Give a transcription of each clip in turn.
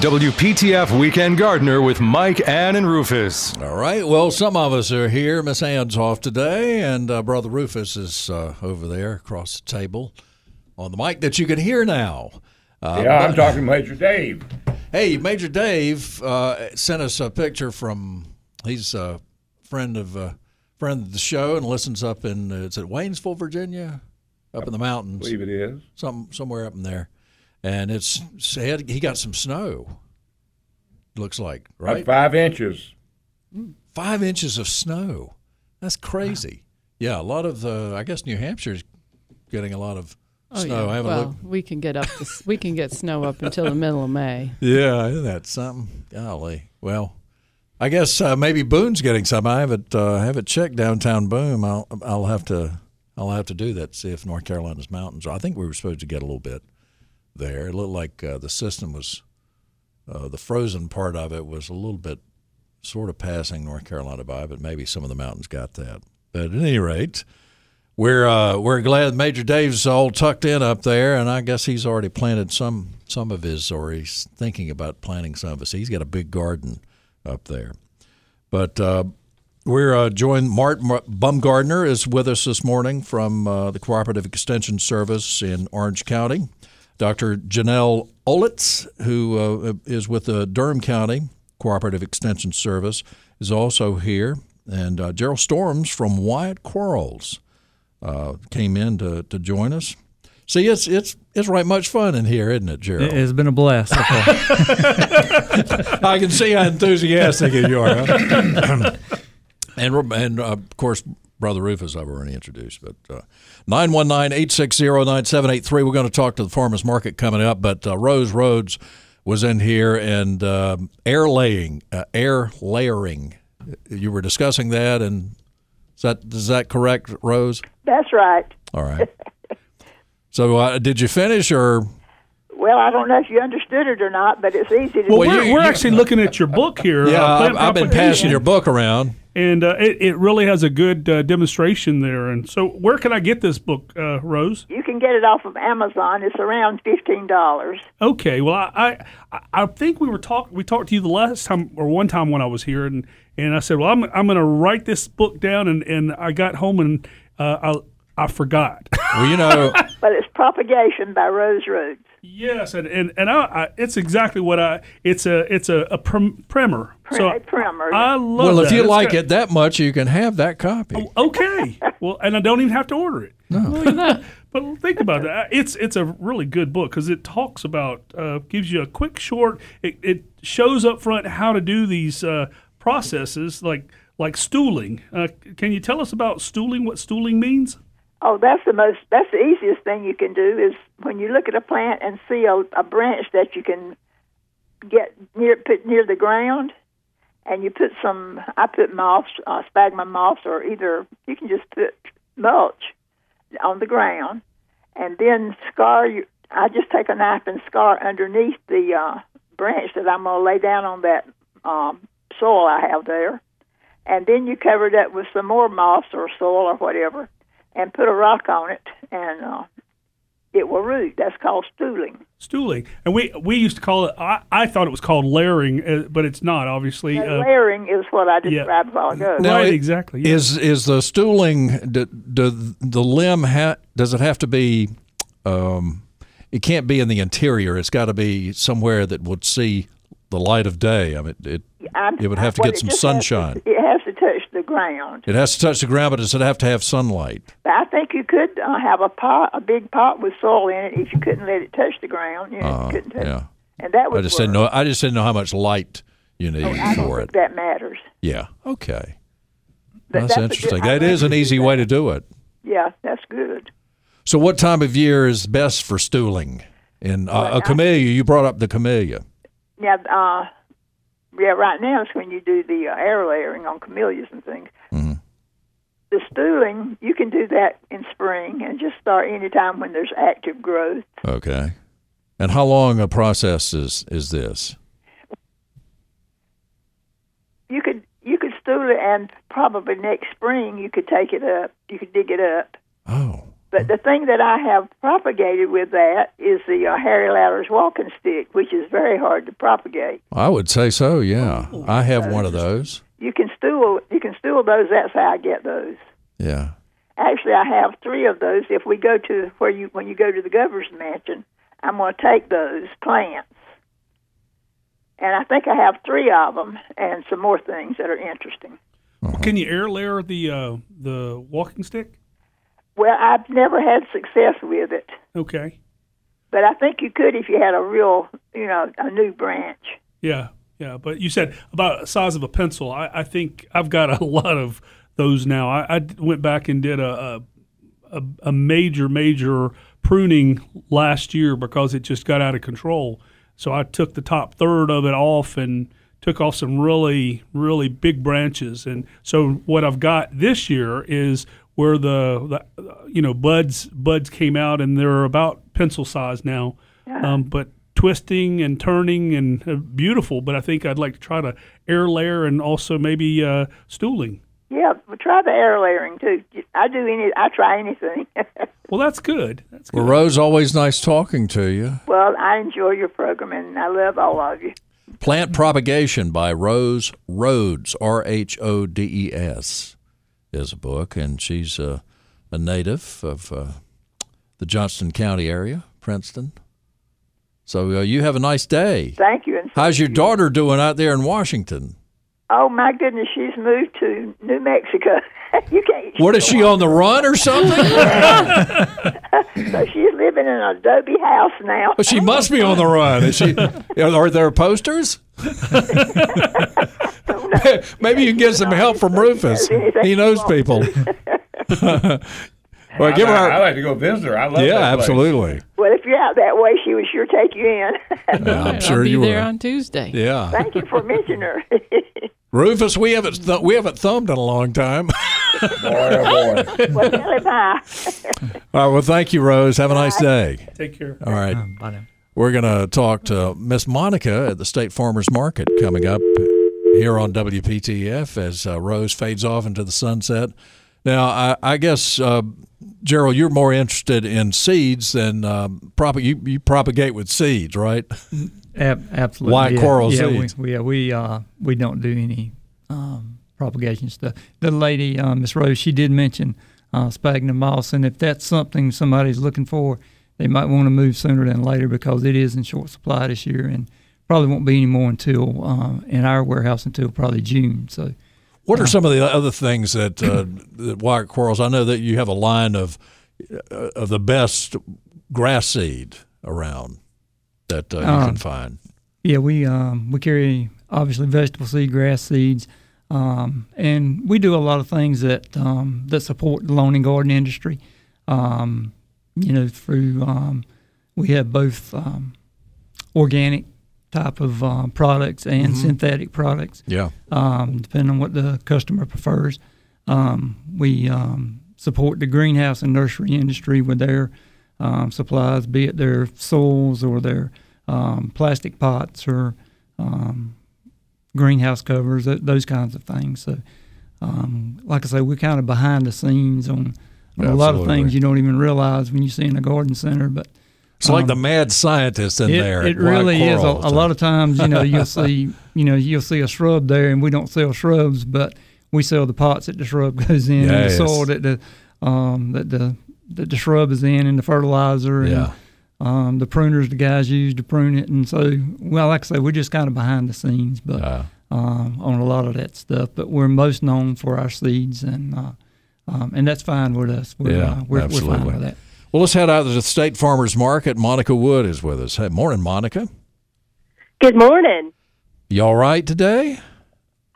WPTF Weekend Gardener with Mike, Ann, and Rufus. All right. Well, some of us are here. Miss Ann's off today, and uh, Brother Rufus is uh, over there across the table on the mic that you can hear now. Uh, Yeah, I'm but- talking Major Dave. Hey, Major Dave uh, sent us a picture from. He's a friend of uh, friend of the show and listens up in. Uh, it's at Waynesville, Virginia, up in the mountains. I mountains, believe it is. some somewhere up in there, and it's said he got some snow. Looks like About right five inches. five inches of snow. That's crazy. Yeah, a lot of the. I guess New Hampshire's getting a lot of Oh, snow. yeah. I haven't well, looked. we can get up. To, we can get snow up until the middle of May. Yeah, isn't that something? Golly. Well, I guess uh, maybe Boone's getting some. I haven't uh, haven't checked downtown Boone. I'll I'll have to I'll have to do that. See if North Carolina's mountains. I think we were supposed to get a little bit there. It looked like uh, the system was uh, the frozen part of it was a little bit sort of passing North Carolina by, but maybe some of the mountains got that. But at any rate. We're uh, we're glad Major Dave's all tucked in up there, and I guess he's already planted some some of his, or he's thinking about planting some of his. He's got a big garden up there. But uh, we're uh, joined. Mart Mar- Bumgardner is with us this morning from uh, the Cooperative Extension Service in Orange County. Dr. Janelle Olitz, who uh, is with the Durham County Cooperative Extension Service, is also here. And uh, Gerald Storms from Wyatt Quarles uh, came in to, to join us. See, it's it's it's right much fun in here, isn't it, Gerald? It has been a blast. I can see how enthusiastic you are. Huh? and and uh, of course, Brother Rufus, I've already introduced. But uh, 919-860-9783. We're going to talk to the farmers market coming up. But uh, Rose Rhodes was in here and um air laying, uh, air layering. You were discussing that, and is that is that correct, Rose? That's right. All right. So, uh, did you finish, or Well, I don't know if you understood it or not, but it's easy to Well, Well, we're, we're actually looking at your book here. yeah? uh, I've, I've been passing your book around. and uh, it, it really has a good uh, demonstration there. And so, where can I get this book, uh, Rose? You can get it off of Amazon. It's around fifteen dollars. Okay, well, I, I I think we were talk we talked to you the last time or one time when I was here, and, and I said, well, I'm I'm going to write this book down, and, and I got home and uh, I I forgot. Well, you know. But it's Propagation by Rose Rhodes. Yes, and and, and I, I, it's exactly what I it's a it's a, a prim, primer. so a primer. I love. It. Well, if you It's like got- it that much, you can have that copy. okay. well, and I don't even have to order it. No. but think about that. It's it's a really good book because it talks about uh, gives you a quick, short. It, it shows up front how to do these uh, processes like like stooling. Uh, can you tell us about stooling? What stooling means? Oh, that's the most. That's the easiest thing you can do is when you look at a plant and see a, a branch that you can get near, put near the ground, and you put some. I put moss, uh, sphagnum moss, or either you can just put mulch on the ground, and then scar. You, I just take a knife and scar underneath the uh, branch that I'm going to lay down on that um, soil I have there, and then you cover up with some more moss or soil or whatever and put a rock on it, and uh, it will root. That's called stooling. Stooling, and we we used to call it. I, I thought it was called layering, uh, but it's not. Obviously, uh, layering is what I yeah. described a while ago. Now, right? it- exactly. yeah. Is is the stooling? Do, do the limb ha, does it have to be? Um, it can't be in the interior. It's got to be somewhere that would see the light of day. I mean, it I'm- it would have to well, get some has to- sunshine. it has to touch the ground. It has to touch the ground, but does it have to have sunlight? But I think you could uh, have a pot, a big pot with soil in it, if you couldn't let it touch the ground. You know, Uh, you couldn't touch yeah. and that would I just work. didn't know. I just didn't know how much light you need I don't for think it. that matters. Yeah. Okay. That's good- interesting. I That is an easy way to do it. Yeah, that's good. So, what time of year is best for stooling? In uh, a camellia, you brought up the camellia. Now, uh, yeah, right now is when you do the uh, air layering on camellias and things. Mm-hmm. the stooling, you can do that in spring and just start anytime when there's active growth. Okay. And how long a process is is this? You could you could stool it, and probably next spring you could take it up. You could dig it up. Oh. But the thing that I have propagated with that is the uh, Harry Lauder's walking stick, which is very hard to propagate. I would say so, yeah. I have one of those. You can stool you can stool those. That's how I get those. Yeah. Actually, I have three of those. If we go to where you when you go to the governor's mansion, I'm going to take those plants, and I think I have three of them and some more things that are interesting. Can you air layer the uh, the walking stick? Well, I've never had success with it, Okay. but I think you could if you had a real, you know, a new branch. Yeah, yeah. But you said about the size of a pencil. I, I think I've got a lot of those now. I, I went back and did a, a a a major major pruning last year because it just got out of control. So I took the top third of it off and took off some really really big branches. And so what I've got this year is where the, the you know buds buds came out and they're about pencil size now. Um, but twisting and turning and uh, beautiful. But I think I'd like to try to air layer and also maybe uh, stooling. Yeah, but try the air layering too. I do any. I try anything. Well, that's good. That's good. Well, Rose, always nice talking to you. well, I enjoy your program and I love all of you. Plant Propagation by Rose Rhodes, R H O D E S, is a book, and she's a, a native of uh, the Johnston County area, Princeton. So uh, you have a nice day. Thank you. And How's your you. daughter doing out there in Washington? Oh my goodness, she's moved to New Mexico. you can't. What is she on the run or something? So she's living in an adobe house now. Well, she must be on the run. Is she? Are there posters? Maybe you can get some help from Rufus. He knows people. well, give her. I, I Our, like to go visit her. I love yeah, that place. absolutely. Well, if you're out that way, she would sure take you in. Yeah, I'm sure I'll be you there will. on Tuesday. Yeah, Thank you for mentioning her. Rufus, we haven't th- we haven't thumbed in a long time. Boy, oh boy. well, tell. All right. Well, thank you, Rose. Have a nice day. Take care. All right. Bye now. We're going to talk to Miss Monica at the State Farmers Market coming up here on WPTF as uh, Rose fades off into the sunset. Now, I, I guess, uh, Gerald, you're more interested in seeds than um, prop- you, you propagate with seeds, right? Ab- absolutely. White yeah. coral yeah, seeds. We, we, yeah, we uh, we don't do any um, propagation stuff. The lady, uh, Miss Rose, she did mention uh, sphagnum moss, and if that's something somebody's looking for, they might want to move sooner than later because it is in short supply this year, and probably won't be any more until uh, in our warehouse until probably June. So. What are some of the other things that, uh, that Wyatt Quarles? I know that you have a line of uh, of the best grass seed around that uh, you can Um, find. Yeah, we um, we carry obviously vegetable seed, grass seeds, um, and we do a lot of things that um, that support the lawn and garden industry. Um, you know, through um, we have both um, organic type of uh, products and synthetic products Yeah. um, depending on what the customer prefers. Um, we um, support the greenhouse and nursery industry with their um, supplies, be it their soils or their um, plastic pots or um, greenhouse covers, th- those kinds of things. So, um, like I say, we're kind of behind the scenes on, on a lot of things you don't even realize when you see in a garden center. But It's like the mad scientist in it, there. It really is. A, a lot of times, you know, you'll see, you know, you'll see a shrub there, and we don't sell shrubs, but we sell the pots that the shrub goes in, and the soil that the um, that the that the shrub is in, and the fertilizer, Yeah. and um, the pruners the guys use to prune it. And so, well, like I say, we're just kind of behind the scenes, but Uh, um, on a lot of that stuff. But we're most known for our seeds, and uh, um, and that's fine with us. We're, Yeah, uh, we're, we're absolutely. fine with that. Well, let's head out to the State Farmers Market. Monica Wood is with us. Hey, morning, Monica. Good morning. You all right today?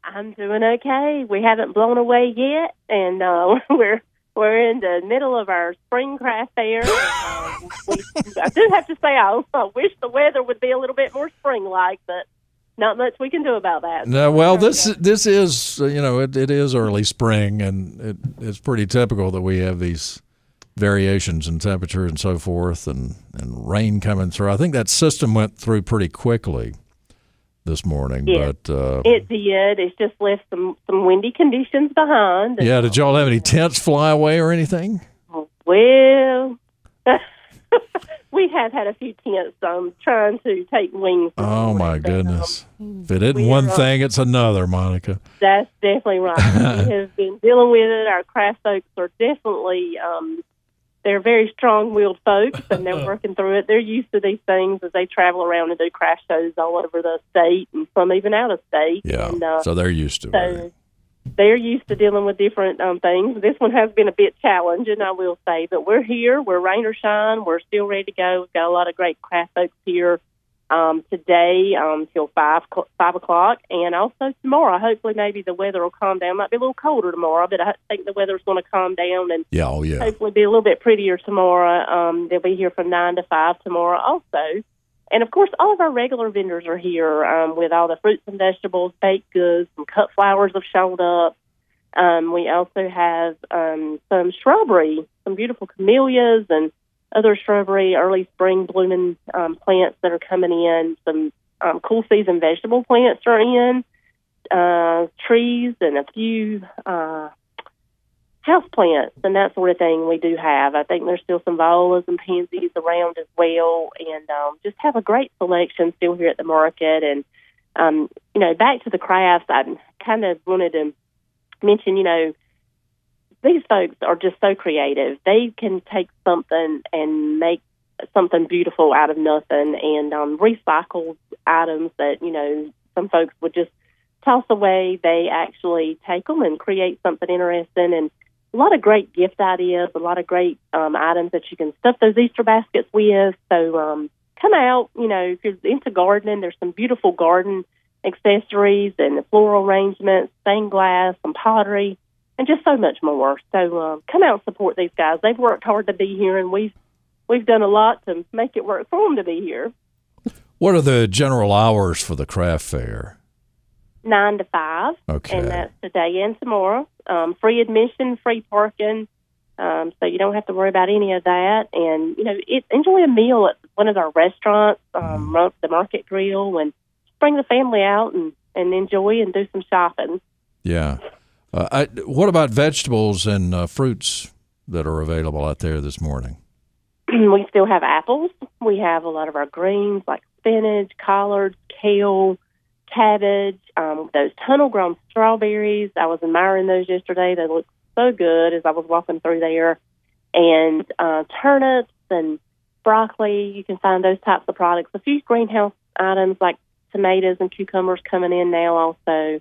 I'm doing okay. We haven't blown away yet, and uh, we're we're in the middle of our spring craft fair. um, we, I do have to say, I, I wish the weather would be a little bit more spring-like, but not much we can do about that. No, well, this this is you know it, it is early spring, and it, it's pretty typical that we have these variations in temperature and so forth, and and rain coming through. I think that system went through pretty quickly this morning, Yeah. but uh, It did. It's just left some some windy conditions behind. yeah. Did y'all have any tents fly away or anything? Well, we have had a few tents um, trying to take wings. Oh my but, um, goodness! If it isn't one are, thing, it's another, Monica. That's definitely right. we have been dealing with it. Our craft folks are definitely um, they're very strong-willed folks, and they're working through it. They're used to these things as they travel around and do craft shows all over the state, and some even out of state. Yeah, And, uh, so they're used to it. so they're used to dealing with different um, things. This one has been a bit challenging, I will say, but we're here. We're rain or shine. We're still ready to go. We've got a lot of great craft folks here um, today um, till five five o'clock, and also tomorrow. Hopefully, maybe the weather will calm down. Might be a little colder tomorrow, but I think the weather's going to calm down and Yeah, oh yeah. hopefully be a little bit prettier tomorrow. Um, they'll be here from nine to five tomorrow also. And of course, all of our regular vendors are here um, with all the fruits and vegetables, baked goods, some cut flowers have showed up. Um, we also have um, some shrubbery, some beautiful camellias and other shrubbery, early spring blooming um, plants that are coming in. Some um, cool season vegetable plants are in, uh, trees, and a few uh, house plants and that sort of thing we do have. I think there's still some violas and pansies around as well, and um, just have a great selection still here at the market. And um, you know, back to the crafts, I kind of wanted to mention, you know, these folks are just so creative. They can take something and make something beautiful out of nothing, and um, recycle items that you know some folks would just toss away. They actually take them and create something interesting and a lot of great gift ideas, a lot of great um, items that you can stuff those Easter baskets with. So um, come out, you know, if you're into gardening, there's some beautiful garden accessories and floral arrangements, stained glass, some pottery, and just so much more. So um, come out and support these guys. They've worked hard to be here, and we've we've done a lot to make it work for them to be here. What are the general hours for the craft fair? nine to five. Okay. And that's today and tomorrow. Um, free admission, free parking. Um, so you don't have to worry about any of that. And, you know, it, enjoy a meal at one of our restaurants, um, Mm. the Market Grill, and bring the family out and, and enjoy and do some shopping. Yeah. Uh, I, what about vegetables and uh, fruits that are available out there this morning? we still have apples. We have a lot of our greens like spinach, collards, kale, cabbage, um, those tunnel grown strawberries. I was admiring those yesterday. They looked so good as I was walking through there. And uh, turnips and broccoli, you can find those types of products. A few greenhouse items like tomatoes and cucumbers coming in now also.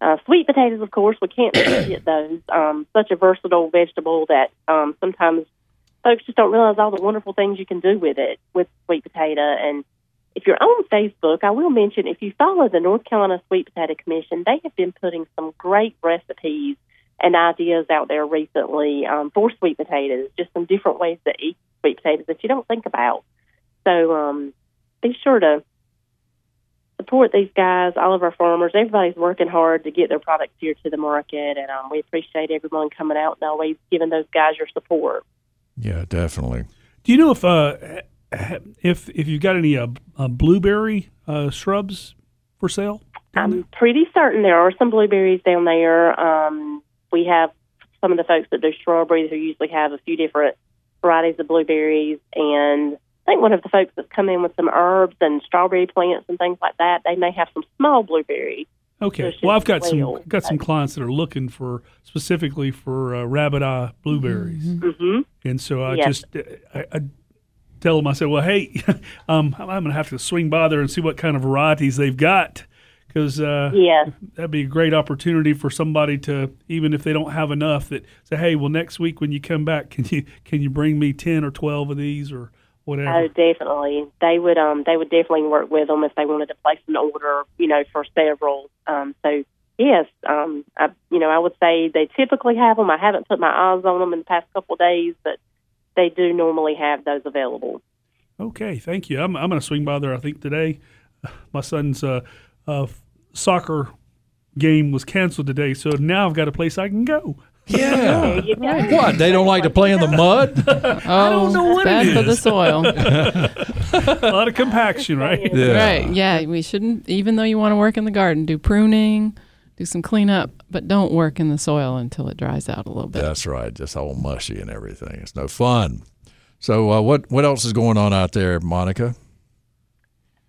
Uh, sweet potatoes, of course, we can't forget those. Um, such a versatile vegetable that um, sometimes folks just don't realize all the wonderful things you can do with it with sweet potato. And if you're on Facebook, I will mention if you follow the North Carolina Sweet Potato Commission, they have been putting some great recipes and ideas out there recently um, for sweet potatoes, just some different ways to eat sweet potatoes that you don't think about. So um, be sure to support these guys, all of our farmers. Everybody's working hard to get their products here to the market, and um, we appreciate everyone coming out and always giving those guys your support. Yeah, definitely. Do you know if uh, if if you've got any uh, uh, blueberry uh, shrubs for sale? I'm pretty certain there are some blueberries down there. Um, we have some of the folks that do strawberries who usually have a few different varieties of blueberries, and I think one of the folks that's come in with some herbs and strawberry plants and things like that, they may have some small blueberries. Okay. Well, I've got some well, got some clients that are looking for specifically for uh, rabbit eye blueberries, hmm and so I Yes. just I, I tell them I said, well, hey, um, I'm going to have to swing by there and see what kind of varieties they've got because uh, Yes. that'd be a great opportunity for somebody to even if they don't have enough that say, hey, well, next week when you come back, can you can you bring me ten or twelve of these or whatever? Oh, definitely. They would um they would definitely work with them if they wanted to place an order, you know, for several. Um, so yes, um, I you know I would say they typically have them. I haven't put my eyes on them in the past couple of days, but they do normally have those available. Okay, thank you. I'm, I'm going to swing by there. I think today, my son's uh, uh, soccer game was canceled today, so now I've got a place I can go. Yeah. There you go. What? They don't like to play in the mud? Oh, know what bad it for the soil. a lot of compaction, right? Yeah. Right. Yeah. We shouldn't, even though you want to work in the garden, do pruning, do some cleanup, but don't work in the soil until it dries out a little bit. That's right. Just all mushy and everything. It's no fun. So, uh, what what else is going on out there, Monica?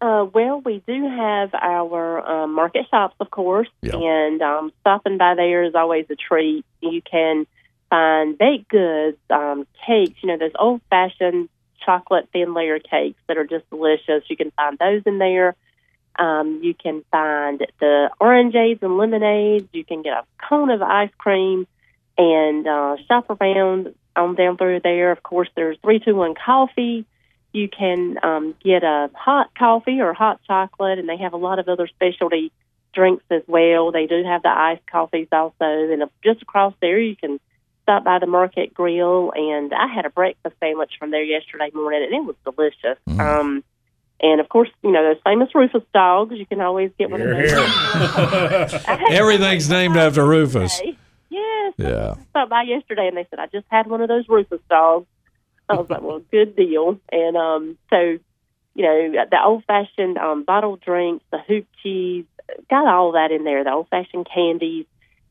Uh, well, we do have our um, market shops, of course, Yeah. and um, stopping by there is always a treat. You can find baked goods, um, cakes, you know, those old fashioned chocolate thin layer cakes that are just delicious. You can find those in there. Um, you can find the orangeades and lemonades. You can get a cone of ice cream and uh, shop around on down through there. Of course, there's 321 coffee. You can um, get a hot coffee or hot chocolate, and they have a lot of other specialty drinks as well. They do have the iced coffees also, and just across there you can stop by the Market Grill. And I had a breakfast sandwich from there yesterday morning, and it was delicious. Um, and of course, you know those famous Rufus dogs. You can always get one of those. here. I had Everything's named after Rufus. Yes, Yeah. I stopped by yesterday and they said I just had one of those Rufus dogs. I was like, well, good deal. And um, so, you know, the old fashioned um, bottled drinks, the hoop cheese, got all that in there. The old fashioned candies,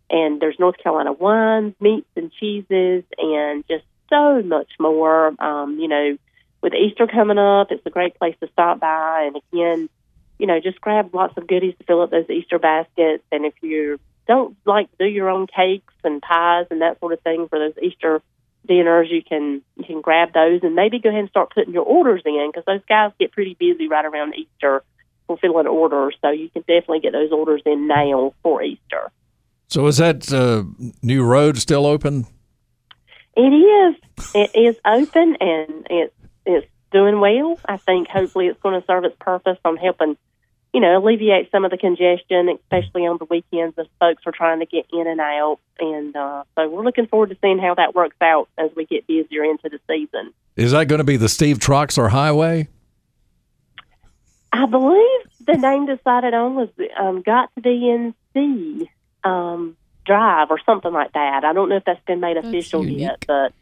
and there's North Carolina wines, meats and cheeses, and just so much more. Um, you know, with Easter coming up, it's a great place to stop by. And again, you know, just grab lots of goodies to fill up those Easter baskets. And if you don't like do your own cakes and pies and that sort of thing for those Easter dinners, you can you can grab those and maybe go ahead and start putting your orders in because those guys get pretty busy right around Easter fulfilling orders. So you can definitely get those orders in now for Easter. So, is that uh, new road still open? It is. It is open and it's it's doing well. I think hopefully it's going to serve its purpose on helping, you know, alleviate some of the congestion, especially on the weekends as folks are trying to get in and out. And uh, so we're looking forward to seeing how that works out as we get busier into the season. Is that going to be the Steve Troxler Highway? I believe the name decided on was um, got to Be NC um, Drive or something like that. I don't know if that's been made official yet, but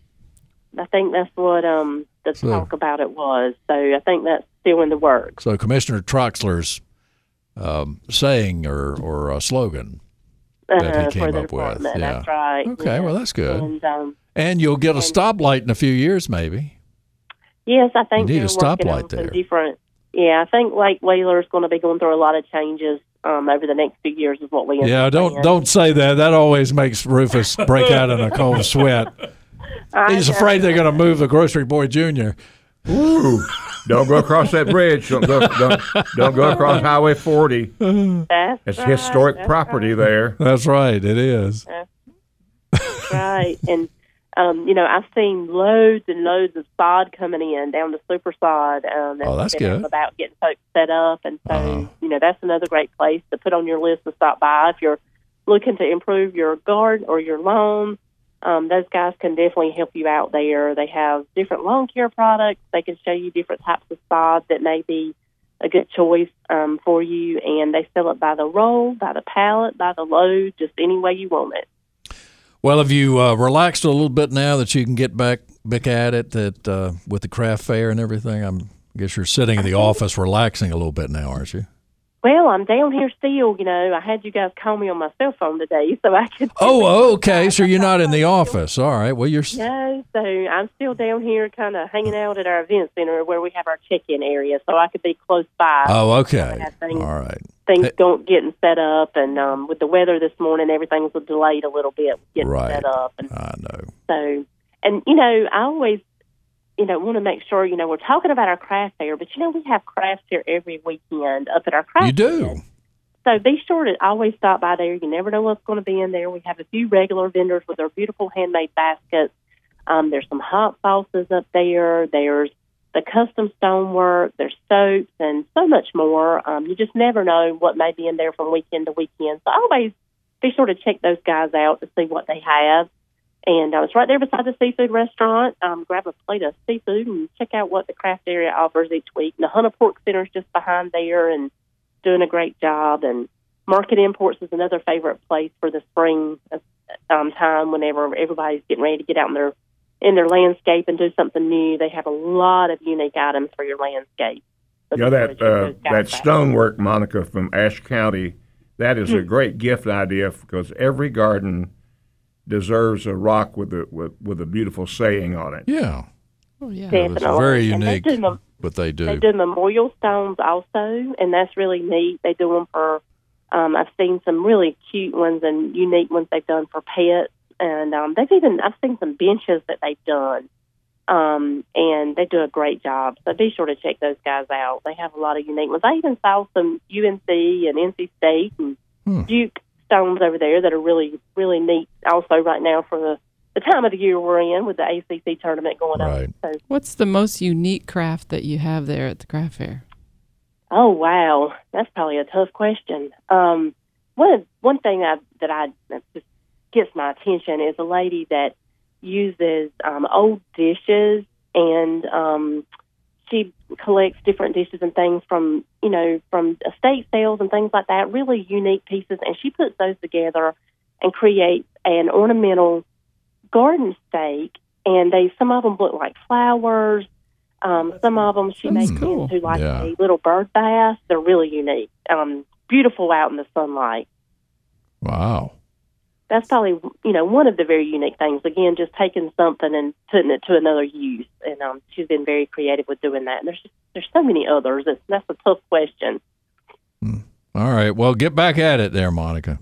I think that's what um, the So- talk about it was. So I think that's still in the works. So, Commissioner Troxler's um, saying or, or uh, slogan. That he uh, came up with, yeah. That's right. Okay, yeah. well, that's good. And um, And you'll get a stoplight in a few years, maybe. yes, I think You need a stoplight there. different. Yeah, I think Lake Wheeler is going to be going through a lot of changes um, over the next few years. Is what we Yeah, don't don't say that. That always makes Rufus break out in a cold sweat. He's afraid they're going to move the grocery boy junior. Ooh, don't go across that bridge. Don't go, don't, don't go across Highway 40. That's It's right, historic that's property there. That's right. It is. That's right. And um, you know, I've seen loads and loads of sod coming in down the super sod. Um, Oh, that's been out and good. About getting folks set up, and so Uh-huh. you know that's another great place to put on your list to stop by if you're looking to improve your garden or your lawn. Um, those guys can definitely help you out there. They have different lawn care products. They can show you different types of sod that may be a good choice um, for you, and they sell it by the roll, by the pallet, by the load, just any way you want it. Well, have you uh, relaxed a little bit now that you can get back back at it that uh, with the craft fair and everything? I'm, I guess you're sitting in the office relaxing a little bit now, aren't you? Well, I'm down here still. You know, I had you guys call me on my cell phone today, so I could. Oh, okay. So you're not in the office. All right. Well, you're. No, so I'm still down here, kind of hanging out at our event center where we have our check-in area, so I could be close by. Oh, okay. things- All right. Things hey- don't getting set up, and um, with the weather this morning, everything was delayed a little bit getting Right. set up, and I know. so, and you know, I always, you know, want to make sure you know we're talking about our craft fair, but you know, we have crafts here every weekend up at our craft. You do. fair. So be sure to always stop by there. You never know what's going to be in there. We have a few regular vendors with their beautiful handmade baskets. Um, there's some hot sauces up there. There's the custom stonework. There's soaps and so much more. Um, you just never know what may be in there from weekend to weekend. So always be sure to check those guys out to see what they have. And uh, it's right there beside the seafood restaurant. Um, grab a plate of seafood and check out what the craft area offers each week. And the Hunter Pork Center is just behind there, and doing a great job. And Market Imports is another favorite place for the spring um, time whenever everybody's getting ready to get out in their in their landscape and do something new. They have a lot of unique items for your landscape. You know that sure to check uh, that stonework, Monica from Ashe County. That is Hmm. a great gift idea because every garden deserves a rock with a with, with a beautiful saying on it. Yeah, Oh yeah. Definitely. it's very And they unique do mem- what they do. They do memorial stones also, and that's really neat. They do them for. Um, I've seen some really cute ones and unique ones they've done for pets, and um, they've even I've seen some benches that they've done, um, and they do a great job. So be sure to check those guys out. They have a lot of unique ones. I even saw some UNC and NC State and Hmm. Duke stones over there that are really really neat. Also, right now for the the time of the year we're in with the ACC tournament going Right. on. So What's the most unique craft that you have there at the craft fair? Oh wow, that's probably a tough question. Um, one one thing that that I that just gets my attention is a lady that uses um, old dishes and um, she collects different dishes and things from you know from estate sales and things like that. Really unique pieces, and she puts those together and creates an ornamental garden stake. And they some of them look like flowers. Um, some of them she That's makes cool. into like Yeah. a little bird bath. They're really unique. Um, beautiful out in the sunlight. Wow. That's probably you know one of the very unique things. Again, just taking something and putting it to another use. And um, she's been very creative with doing that. And there's just, there's so many others. It's, that's a tough question. All right. Well, get back at it there, Monica.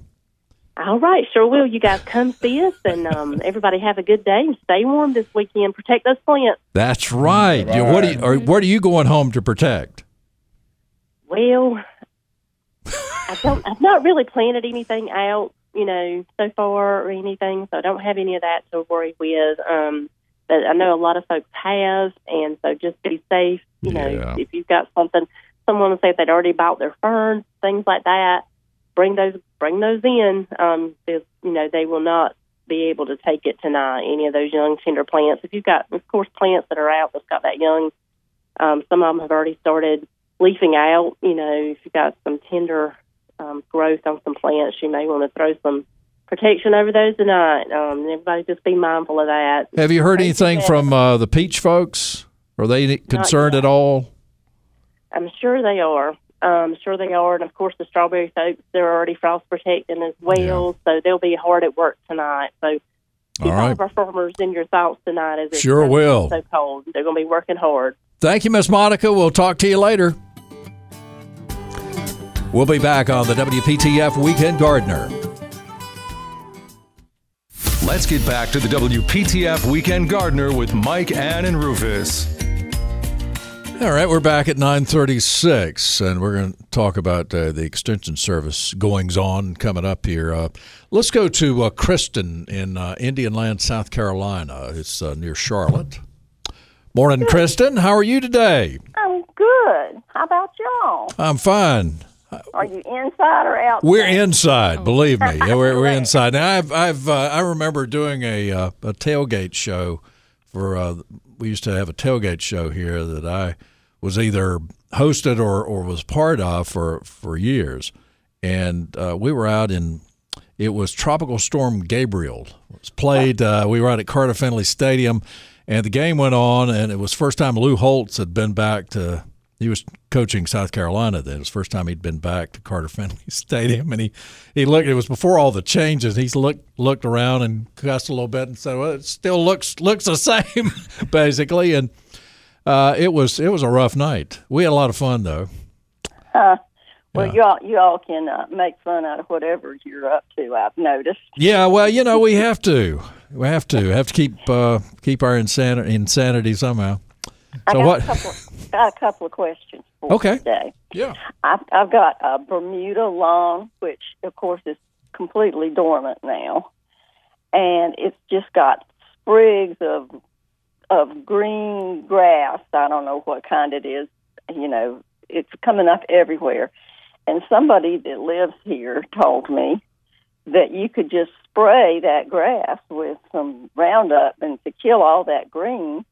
All right, sure will. You guys come see us, and um, everybody have a good day and stay warm this weekend. Protect those plants. That's right. You- What are you, or what are you going home to protect? Well, I don't. I've not really planted anything out, you know, so far or anything, so I don't have any of that to worry with. Um, but I know a lot of folks have, and so just be safe. You know, Yeah. if you've got something, someone will say if they'd already bought their ferns, things like that. Bring those, bring those in. Um, because you know they will not be able to take it tonight. Any of those young tender plants. If you've got, of course, plants that are out that's got that young um, some of them have already started leafing out. You know, if you've got some tender um, growth on some plants, you may want to throw some protection over those tonight. Um, everybody just be mindful of that. Have you heard anything from uh, the peach folks? Are they concerned at all? I'm sure they are. Um, sure they are. And of course, the strawberry folks, they're already frost protecting as well. So they'll be hard at work tonight. So keep All all, right. of our farmers in your thoughts tonight as it's Sure will. so cold. They're going to be working hard. Thank you, Miss Monica. We'll talk to you later. We'll be back on the WPTF Weekend Gardener. Let's get back to the WPTF Weekend Gardener with Mike, Ann, and Rufus. All right, we're back at 9:36, and we're going to talk about uh, the extension service goings on coming up here. Uh, let's go to uh, Kristen in uh, Indian Land, South Carolina. It's uh, near Charlotte. Morning, Kristen. How are you today? I'm good. How about y'all? I'm fine. Are you inside or outside? We're inside, believe me. Yeah, we're, we're inside. Now, I've, I've, uh, I remember doing a uh, a tailgate show for. Uh, we used to have a tailgate show here that I was either hosted or, or was part of for for years, and uh, we were out in. It was Tropical Storm Gabrielle. It was played. Uh, we were out at Carter Finley Stadium, and the game went on, and it was first time Lou Holtz had been back to he was coaching South Carolina then. It was the first time he'd been back to Carter Finley Stadium, and he, he looked. It was before all the changes. He looked looked around and cussed a little bit and said, "Well, it still looks looks the same, basically." And uh, it was it was a rough night. We had a lot of fun though. Huh. Well, Yeah. you all you all can uh, make fun out of whatever you're up to. I've noticed. Yeah, well, you know, we have to. We have to have to keep uh, keep our insanity insanity somehow. So what? Got a couple of questions for Okay. you today. Yeah. I've, I've got a Bermuda lawn, which of course is completely dormant now, and it's just got sprigs of of green grass. I don't know what kind it is. You know, it's coming up everywhere. And somebody that lives here told me that you could just spray that grass with some Roundup and to kill all that green,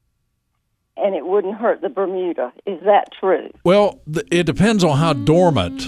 and it wouldn't hurt the Bermuda. Is that true? Well, th- it depends on how dormant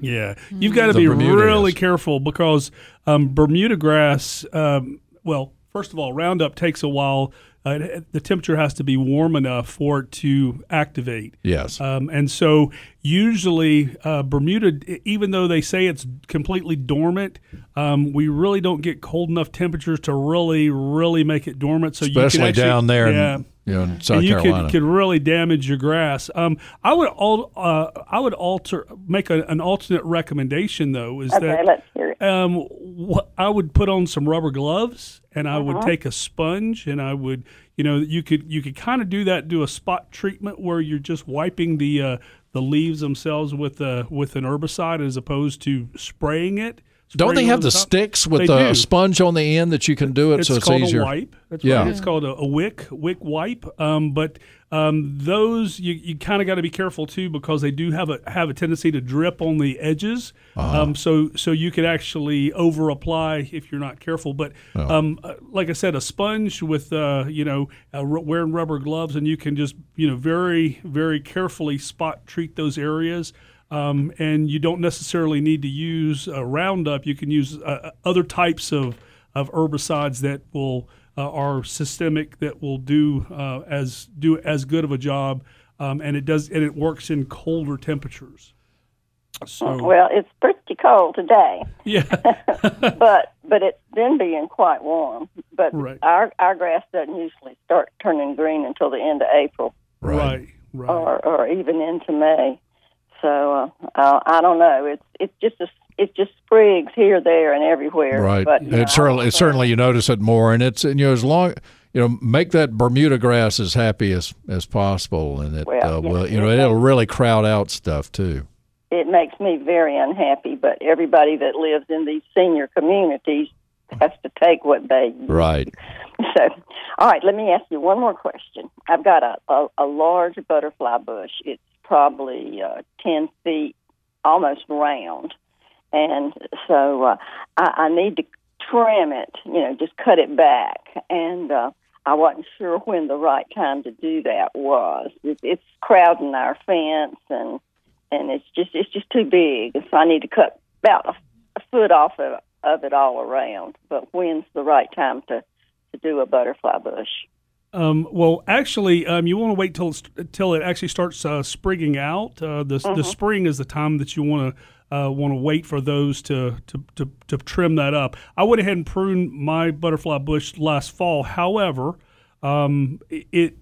Yeah, you've got to be Bermuda really is. careful because um, Bermuda grass. Um, well, first of all, Roundup takes a while. Uh, the temperature has to be warm enough for it to activate. Yes. Um, and so usually uh, Bermuda, even though they say it's completely dormant, um, we really don't get cold enough temperatures to really, really make it dormant. So you Especially can actually, down there yeah, in, you know, in South and you Carolina. could, could really damage your grass. Um, I would al- uh, I would alter make a, an alternate recommendation though is Okay, that let's hear it. um, wh- I would put on some rubber gloves and I would Uh-huh. take a sponge and I would, you know, you could you could kind of do that, do a spot treatment where you're just wiping the uh, the leaves themselves with uh, with an herbicide as opposed to spraying it. Don't they have over the sticks with They the do. sponge on the end that you can do it It's so it's called easier? a wipe. That's Yeah. right. It's called a, a wick wick wipe. Um, but um, those you, you kind of got to be careful too because they do have a have a tendency to drip on the edges. Uh-huh. Um, so so you could actually over apply if you're not careful. But Oh. um, uh, like I said, a sponge with uh, you know uh, wearing rubber gloves and you can just you know very very carefully spot treat those areas. Um, and you don't necessarily need to use a Roundup. You can use uh, other types of, of herbicides that will uh, are systemic that will do uh, as do as good of a job, um, and it does and it works in colder temperatures. So Well, it's pretty cold today, yeah, but but it's been being quite warm. But Right. our our grass doesn't usually start turning green until the end of April right, right. or or even into May. So uh, uh, I don't know. It's it's just a, it's just sprigs here, there, and everywhere. Right. But you know, certainly, it's certainly you notice it more, and it's and, you know as long you know make that Bermuda grass as happy as as possible, and it Well, uh, will you know it'll really crowd out stuff too. it makes me very unhappy. But everybody that lives in these senior communities has to take what they Right. So, all right, let me ask you one more question. I've got a, a, a large butterfly bush. It's probably uh, 10 feet, almost round. And so uh, I, I need to trim it, you know, just cut it back. And uh, I wasn't sure when the right time to do that was. It, it's crowding our fence, and and it's just it's just too big. So I need to cut about a, a foot off of, of it all around. But when's the right time to to do a butterfly bush? Um, well, actually, um, you want to wait till till it actually starts uh, sprigging out. Uh, the the spring is the time that you want to uh, want to wait for those to, to, to, to trim that up. I went ahead and pruned my butterfly bush last fall. However, um, it, it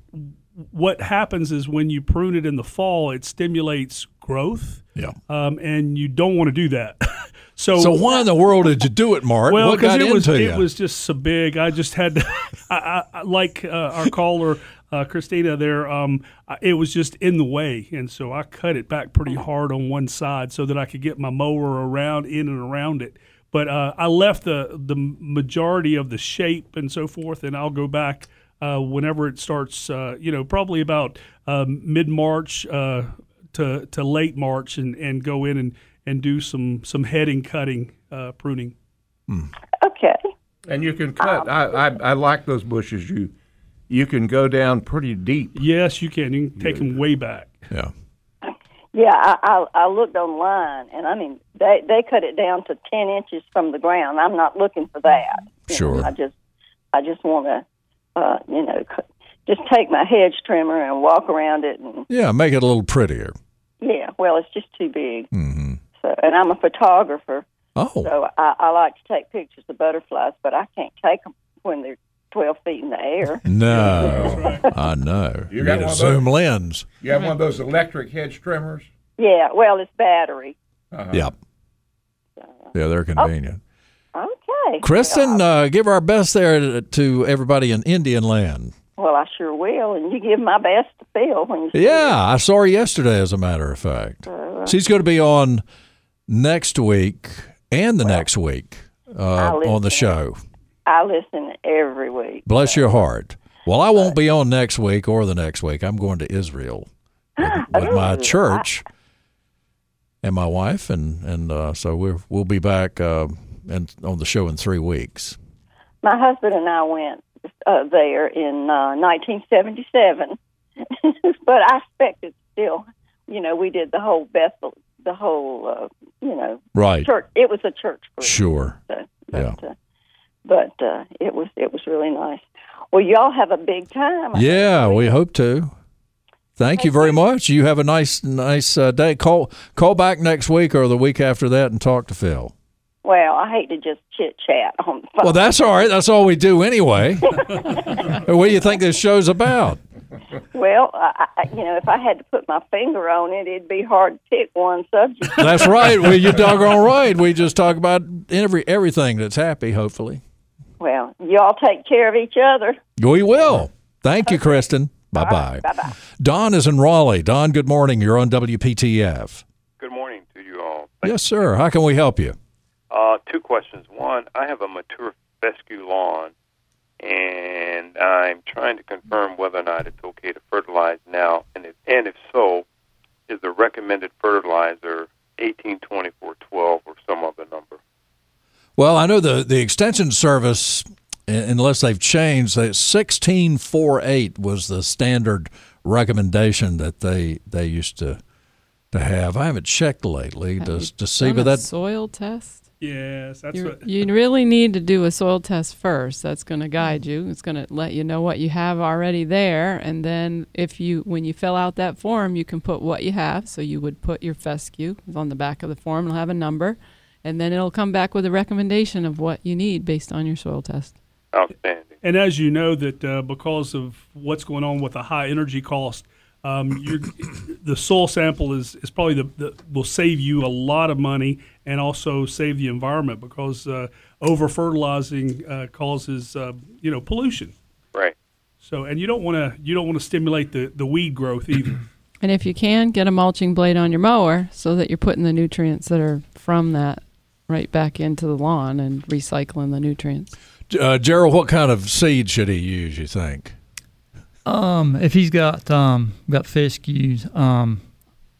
what happens is when you prune it in the fall, it stimulates growth, Yeah. um, and you don't want to do that. so So why in the world did you do it, Mark? well, what got it was into it was just so big. I just had to, I, I, like uh, our caller uh, Christina there. Um, it was just in the way, and so I cut it back pretty hard on one side so that I could get my mower around in and around it. But uh, I left the the majority of the shape and so forth, and I'll go back uh, whenever it starts. Uh, you know, probably about um, mid March uh, to to late March, and, and go in and, and do some some heading cutting uh, pruning. Okay. And you can cut. I, I I like those bushes. You you can go down pretty deep. Yes, you can. You can take them way back. yeah. Yeah, I, I I looked online, and I mean they they cut it down to ten inches from the ground. I'm not looking for that. You know, Sure. I just I just want to, uh, you know, cut- just take my hedge trimmer and walk around it, and Yeah, make it a little prettier. yeah. Well, it's just too big. hmm So, and I'm a photographer, Oh, so I, I like to take pictures of butterflies, but I can't take them when they're twelve feet in the air. no, I know. You You got need a one of zoom lens. You have one of those electric hedge trimmers. Yeah, well, it's battery. Uh-huh. Yep. Yeah, they're convenient. Okay. Kristen, uh, give our best there to, to everybody in Indian land. Well, I sure will, and you give my best to Phil when you. see Yeah, I saw her yesterday, as a matter of fact. She's going to be on next week and the next week uh, on the show. I listen every week. Bless your heart. Well, I won't be on next week or the next week. I'm going to Israel with, with my Ooh, church and my wife, and and uh, so we're we'll be back uh, and on the show in three weeks. My husband and I went uh, there in uh, 1977, but I expect it's still, you know, we did the whole Bethel, the whole, uh, you know, Right. church. It was a church group. Sure. So, but Yeah. uh, but uh, it was it was really nice. Well, y'all have a big time. Yeah, we hope to. Thank you very much. You have a nice, nice uh, day. Call call back next week or the week after that and talk to Phil. Well, I hate to just chit chat on the phone. Well, that's all right. That's all we do anyway. what do you think this show's about? Well, I, I, you know, if I had to put my finger on it, it'd be hard to pick one subject. That's right. Well, you're doggone right. We just talk about every everything that's happy. Hopefully, Well, y'all take care of each other. we will. Thank you, Kristen. Bye bye. Bye bye. Don is in Raleigh. Don, good morning. You're on WPTF. Good morning to you all. Yes, sir. How can we help you? Uh, two questions. One, I have a mature fescue lawn, and I'm trying to confirm whether or not it's okay to fertilize now, and if and if so, is the recommended fertilizer 182412 or some other number? Well, I know the the extension service, unless they've changed, that sixteen four eight was the standard recommendation that they they used to to have. I haven't checked lately to to see, Done but that soil test. Yes, that's You what. you really need to do a soil test first. That's going to guide you. It's going to let you know what you have already there, and then if you when you fill out that form, you can put what you have. So you would put your fescue It's on the back of the form. It'll have a number, and then it'll come back with a recommendation of what you need based on your soil test. Outstanding. And as you know, that uh, because of what's going on with the high energy cost, um, you're, the soil sample is, is probably the, the will save you a lot of money and also save the environment because uh, over fertilizing uh, causes uh, you know pollution. Right. So and you don't want to you don't want to stimulate the, the weed growth either. And if you can, get a mulching blade on your mower so that you're putting the nutrients that are from that right back into the lawn and recycling the nutrients. uh, Gerald, what kind of seed should he use? You think? Um, if he's got um got fescues, um,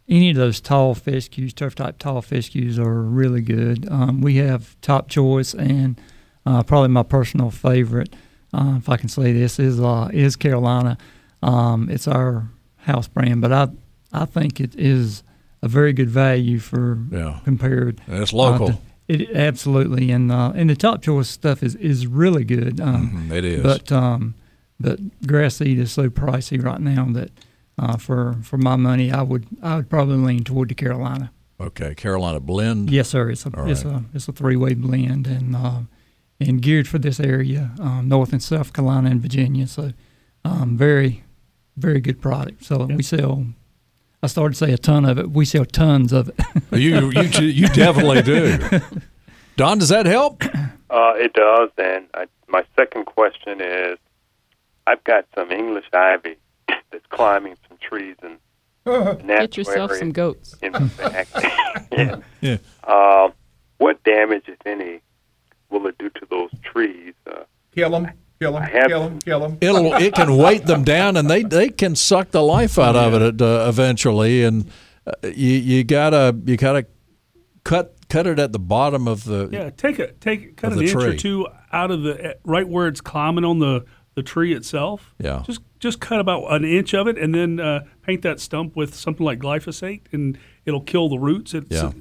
any of those tall fescues, turf type tall fescues are really good. Um, we have top choice and uh, probably my personal favorite, uh, if I can say this, is uh, is Carolina. Um, it's our house brand, but I I think it is a very good value for Yeah. compared. And it's uh, local. to- it absolutely and uh, and the top choice stuff is is really good. Um, Mhm, it is. but um, but grass seed is so pricey right now that uh, for for my money, I would I would probably lean toward the Carolina. Okay, Carolina blend. Yes, sir. It's a All it's right. a it's a three way blend and uh, and geared for this area, um, North and South Carolina and Virginia. So um, very very good product. So we sell. I started to say a ton of it. We sell tons of it. You you you definitely do. Don, does that help? Uh, it does. And I, my second question is, I've got some English ivy that's climbing some trees and Get yourself some goats. in the back. yeah. Yeah. Um, what damage, if any, will it do to those trees? Uh, Kill them, kill them, kill them, kill them. It'll it can weight them down, and they they can suck the life out of it uh, eventually. And uh, you you gotta you gotta cut cut it at the bottom of the. Yeah, take a take cut an inch or two out of the eh, right where it's climbing on the the tree itself. Yeah. Just just cut about an inch of it, and then uh, paint that stump with something like glyphosate, and it'll kill the roots. It's, Yeah.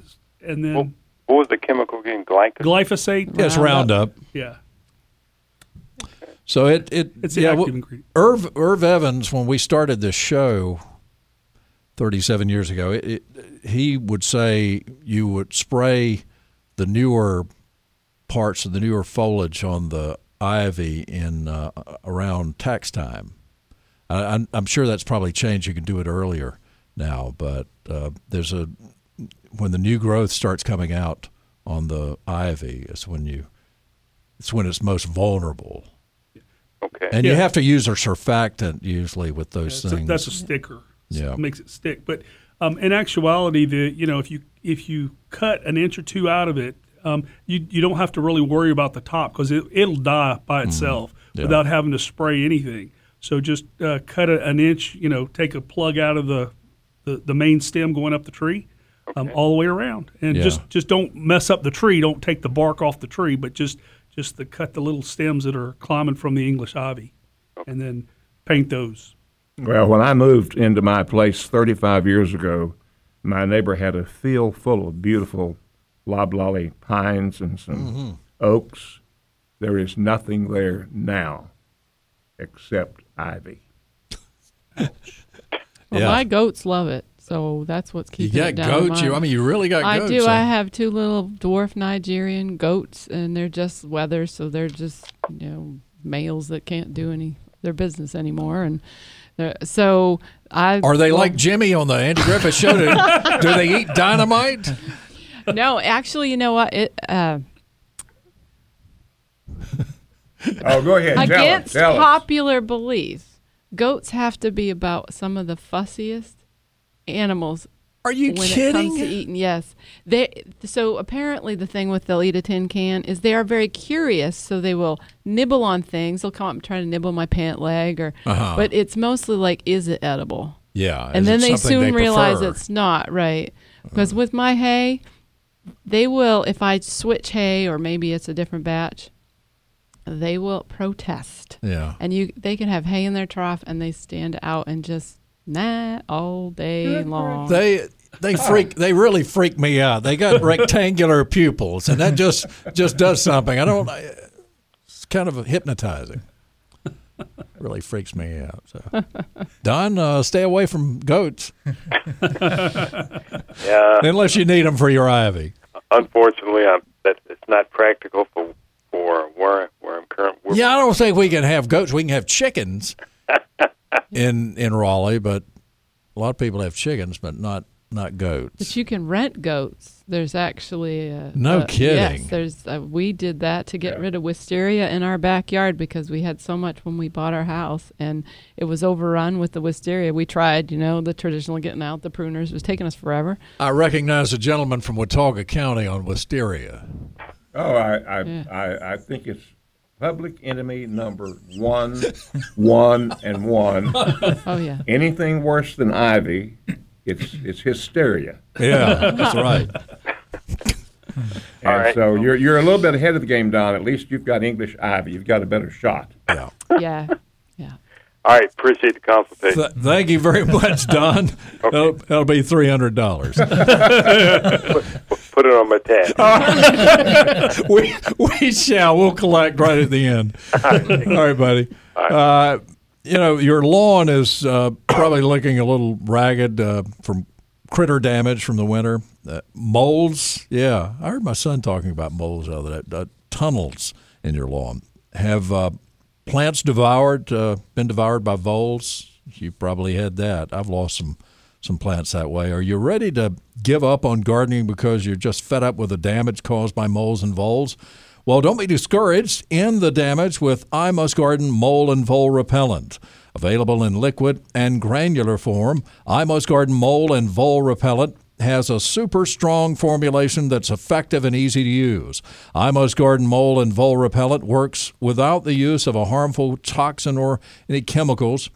And then what, what was the chemical again? Glyphosate? glyphosate. Yes, it's Roundup. Yeah. So it it It's yeah, active well. Irv Irv Evans when we started this show 37 years ago it, it, he would say you would spray the newer parts of the newer foliage on the ivy in uh, around tax time I, I'm, I'm sure that's probably changed you can do it earlier now but uh, there's a when the new growth starts coming out on the ivy is when you it's when it's most vulnerable Okay. and you have to use a surfactant usually with Yeah, those a- things. that's a sticker. Yeah. It makes it stick. But um, in actuality, the you know if you if you cut an inch or two out of it, um, you you don't have to really worry about the top because it it'll die by itself Mm-hmm. Yeah. without having to spray anything. So just uh, cut a, an inch. You know, take a plug out of the the, the main stem going up the tree. Um, all the way around, and Yeah. just just don't mess up the tree. Don't take the bark off the tree, but just just the cut the little stems that are climbing from the English ivy, and then paint those. Well, when I moved into my place 35 years ago, my neighbor had a field full of beautiful loblolly pines and some Mm-hmm. oaks. There is nothing there now except ivy. Well, Yeah. my goats love it, so that's what's keeping You got it down. goats. You. I mean, you really got goats. I goats. do. huh? I have two little dwarf Nigerian goats, and they're just wether, so they're just you know males that can't do any their business anymore, and so I Are they well, like Jimmy on the Andy Griffith Show? Do, do they eat dynamite? no, actually, you know what? It uh, Oh, go ahead. Tell us. against Tell us. popular belief, goats have to be about some of the fussiest animals Are you when kidding? it comes to eating. Yes, they. So apparently, the thing with they'll eat a tin can is they are very curious, so they will nibble on things. They'll come up and try to nibble my pant leg, or. Uh-huh. But it's mostly like, is it edible? yeah, and then they something soon realize prefer? it's not right. Because with my hay, they will if I switch hay or maybe it's a different batch, they will protest. Yeah. And you they can have hay in their trough and they stand out and just nah all day long. They they freak they really freak me out. They got rectangular pupils, and that just just does something. I don't. It's kind of hypnotizing. Really freaks me out. So, Don, uh, stay away from goats Yeah, unless you need them for your ivy. unfortunately, I'm, that it's not practical for for where where I'm current. we're- Yeah, I don't think we can have goats. We can have chickens in in Raleigh, but a lot of people have chickens, but not not goats. But you can rent goats. There's actually a, No a- kidding. Yes, there's a, we did that to get rid of wisteria in our backyard because we had so much when we bought our house and it was overrun with the wisteria. We tried, you know, the traditional getting out the pruners it was taking us forever. I recognize a gentleman from Watauga County on wisteria. Oh, I, I, Yeah. I, I think it's public enemy number one, one, and one. Oh yeah. Anything worse than ivy, it's it's hysteria. Yeah, that's right. And All right. so you're you're a little bit ahead of the game, Don. At least you've got English ivy. You've got a better shot. Yeah. Yeah. Yeah. All right, appreciate the consultation. Th- thank you very much, Don. That'll, that'll be three hundred dollars. Put it on my tab. we we shall. We'll collect right at the end. All right, buddy. Uh, you know your lawn is uh, probably looking a little ragged uh, from critter damage from the winter. Uh, molds, yeah. I heard my son talking about molds the other day. Uh, tunnels in your lawn have uh, plants devoured, uh, been devoured by voles. You probably had that. I've lost some some plants that way. Are you ready to give up on gardening because you're just fed up with the damage caused by moles and voles? Well, don't be discouraged. End the damage with I Must Garden Mole and Vole Repellent. Available in liquid and granular form, I Must Garden Mole and Vole Repellent has a super strong formulation that's effective and easy to use. I Must Garden Mole and Vole Repellent works without the use of a harmful toxin or any chemicals.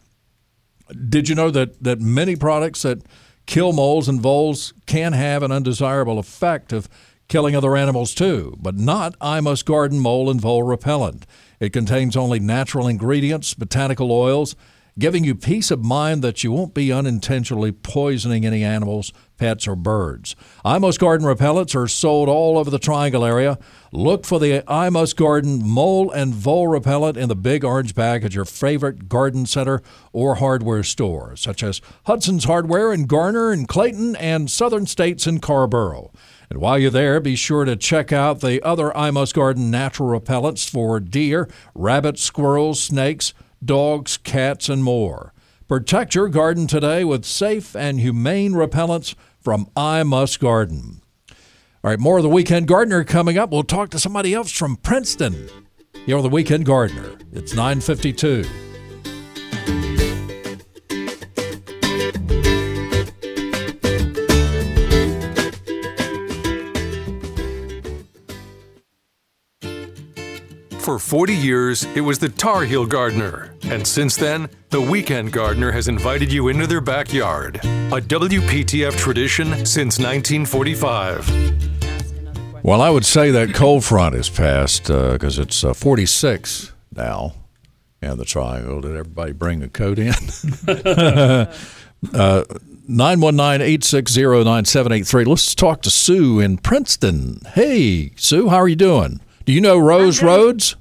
Did you know that, that many products that kill moles and voles can have an undesirable effect of killing other animals too, but not I Must Garden Mole and Vole Repellent. It contains only natural ingredients, botanical oils, giving you peace of mind that you won't be unintentionally poisoning any animals, pets, or birds. I Must Garden repellents are sold all over the Triangle area. Look for the I Must Garden mole and vole repellent in the big orange bag at your favorite garden center or hardware store, such as Hudson's Hardware in Garner and Clayton and Southern States in Carrboro. And while you're there, be sure to check out the other I Must Garden natural repellents for deer, rabbits, squirrels, snakes, dogs, cats, and more. Protect your garden today with safe and humane repellents from I Must Garden. All right, more of the Weekend Gardener coming up. We'll talk to somebody else from Princeton. You're the Weekend Gardener. It's 952. For 40 years, it was the Tar Heel Gardener. And since then, the Weekend Gardener has invited you into their backyard. A WPTF tradition since 1945. Well, I would say that cold front is past because it's uh, 46 now. And the triangle. Did everybody bring a coat in? Uh, 919-860-9783. Let's talk to Sue in Princeton. Hey, Sue, how are you doing? Do you know Rose Rhodes?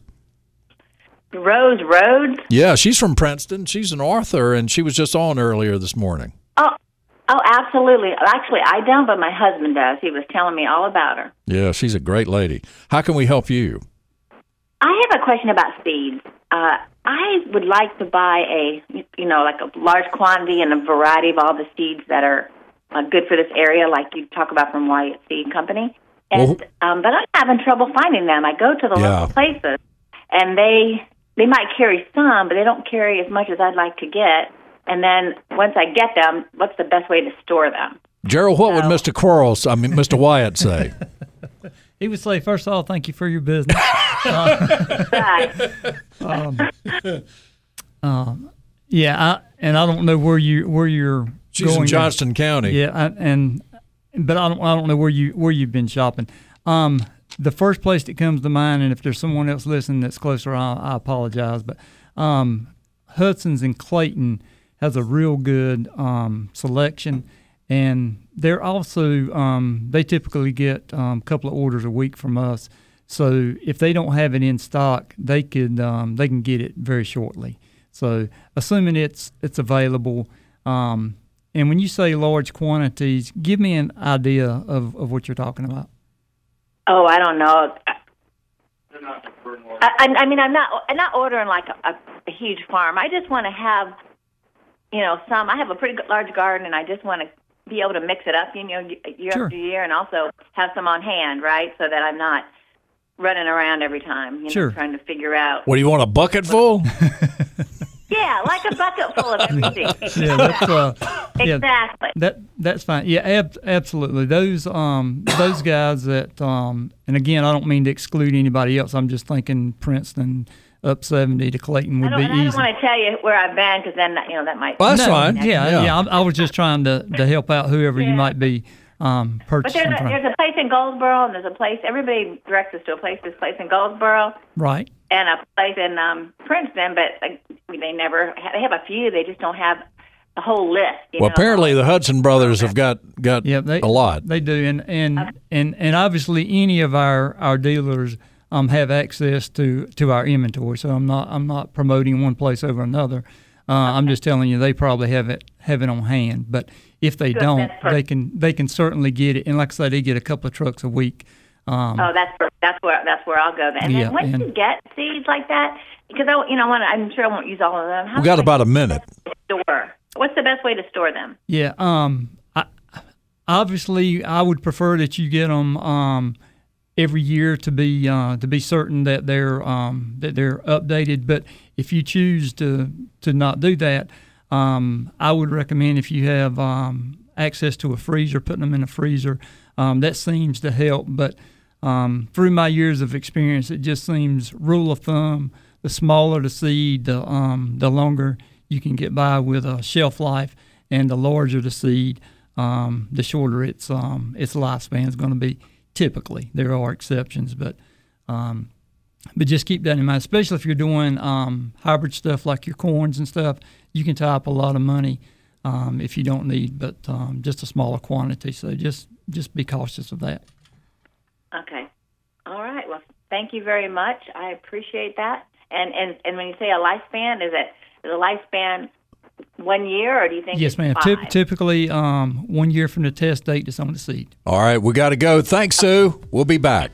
Rose Rhodes? Yeah, she's from Princeton. She's an author, and she was just on earlier this morning. Oh, oh, absolutely. Actually, I don't, but my husband does. He was telling me all about her. Yeah, she's a great lady. How can we help you? I have a question about seeds. Uh, I would like to buy a, you know, like a large quantity and a variety of all the seeds that are uh, good for this area, like you talk about from Wyatt Seed Company. And um, but I'm having trouble finding them. I go to the Yeah. local places, and they they might carry some, but they don't carry as much as I'd like to get. And then once I get them, what's the best way to store them? Gerald, what would Mr. Quarles, I mean, Mr. Wyatt say? He would say, first of all, thank you for your business. Uh, um, um, yeah, I, and I don't know where you where you're She's going. in Johnston County. Yeah, I, and but I don't I don't know where you where you've been shopping. Um, the first place that comes to mind, and if there's someone else listening that's closer, I, I apologize, but um, Hudson's and Clayton has a real good um, selection, and they're also um, they typically get um, a couple of orders a week from us. So if they don't have it in stock, they could um, they can get it very shortly. So assuming it's it's available, um, and when you say large quantities, give me an idea of, of what you're talking about. Oh, I don't know. I, I, I mean, I'm not. I'm not ordering like a, a, a huge farm. I just want to have, you know, some. I have a pretty large garden, and I just want to be able to mix it up, you know, year Sure. after year, and also have some on hand, right, so that I'm not running around every time, you Sure. know, trying to figure out. What do you want, a bucket full? Yeah, like a bucket full of everything. Yeah, that's uh, yeah, exactly. That that's fine. Yeah, ab- absolutely. Those um those guys that um and again, I don't mean to exclude anybody else. I'm just thinking Princeton up seventy to Clayton would be easy. I don't easy. want to tell you where I've been because then you know that might. That's No, Yeah, yeah. I, I was just trying to, to help out whoever you might be um, But purchasing there's a, there's a place in Goldsboro, and there's a place. Everybody directs us to a place. This place in Goldsboro, Right. And a place in um, Princeton, but like, they never. They have a few. They just don't have the whole list. You Well, know? apparently the Hudson brothers have got got they, a lot. They do, and and and, and obviously any of our, our dealers um, have access to, to our inventory. So I'm not I'm not promoting one place over another. Uh, I'm just telling you they probably have it have it on hand. But if they Good, don't, they can they can certainly get it. And like I said, they get a couple of trucks a week. Um, Oh, that's where that's where that's where I'll go then. And Yeah, then once and- you get seeds like that, because I, you know, I'm sure I won't use all of them. How We got about a minute. store? What's the best way to store them? Yeah. Um. I, obviously, I would prefer that you get them um, every year to be uh, to be certain that they're um, that they're updated. But if you choose to to not do that, um, I would recommend if you have um, access to a freezer, putting them in a freezer. Um, that seems to help. But um, through my years of experience, it just seems rule of thumb: the smaller the seed, the um, the longer you can get by with a shelf life, and the larger the seed, um, the shorter its um, its lifespan is going to be. Typically, there are exceptions, but um, but just keep that in mind, especially if you're doing um, hybrid stuff like your corns and stuff. You can tie up a lot of money if you don't need, but just a smaller quantity. So just just be cautious of that. Okay. All right. Well, thank you very much. I appreciate that. And and and when you say a lifespan, is it is a lifespan one year, or do you think? yes, it's ma'am. Five? Typ- typically, um, one year from the test date that's on the seed. All right, we got to go. Thanks, Sue. We'll be back.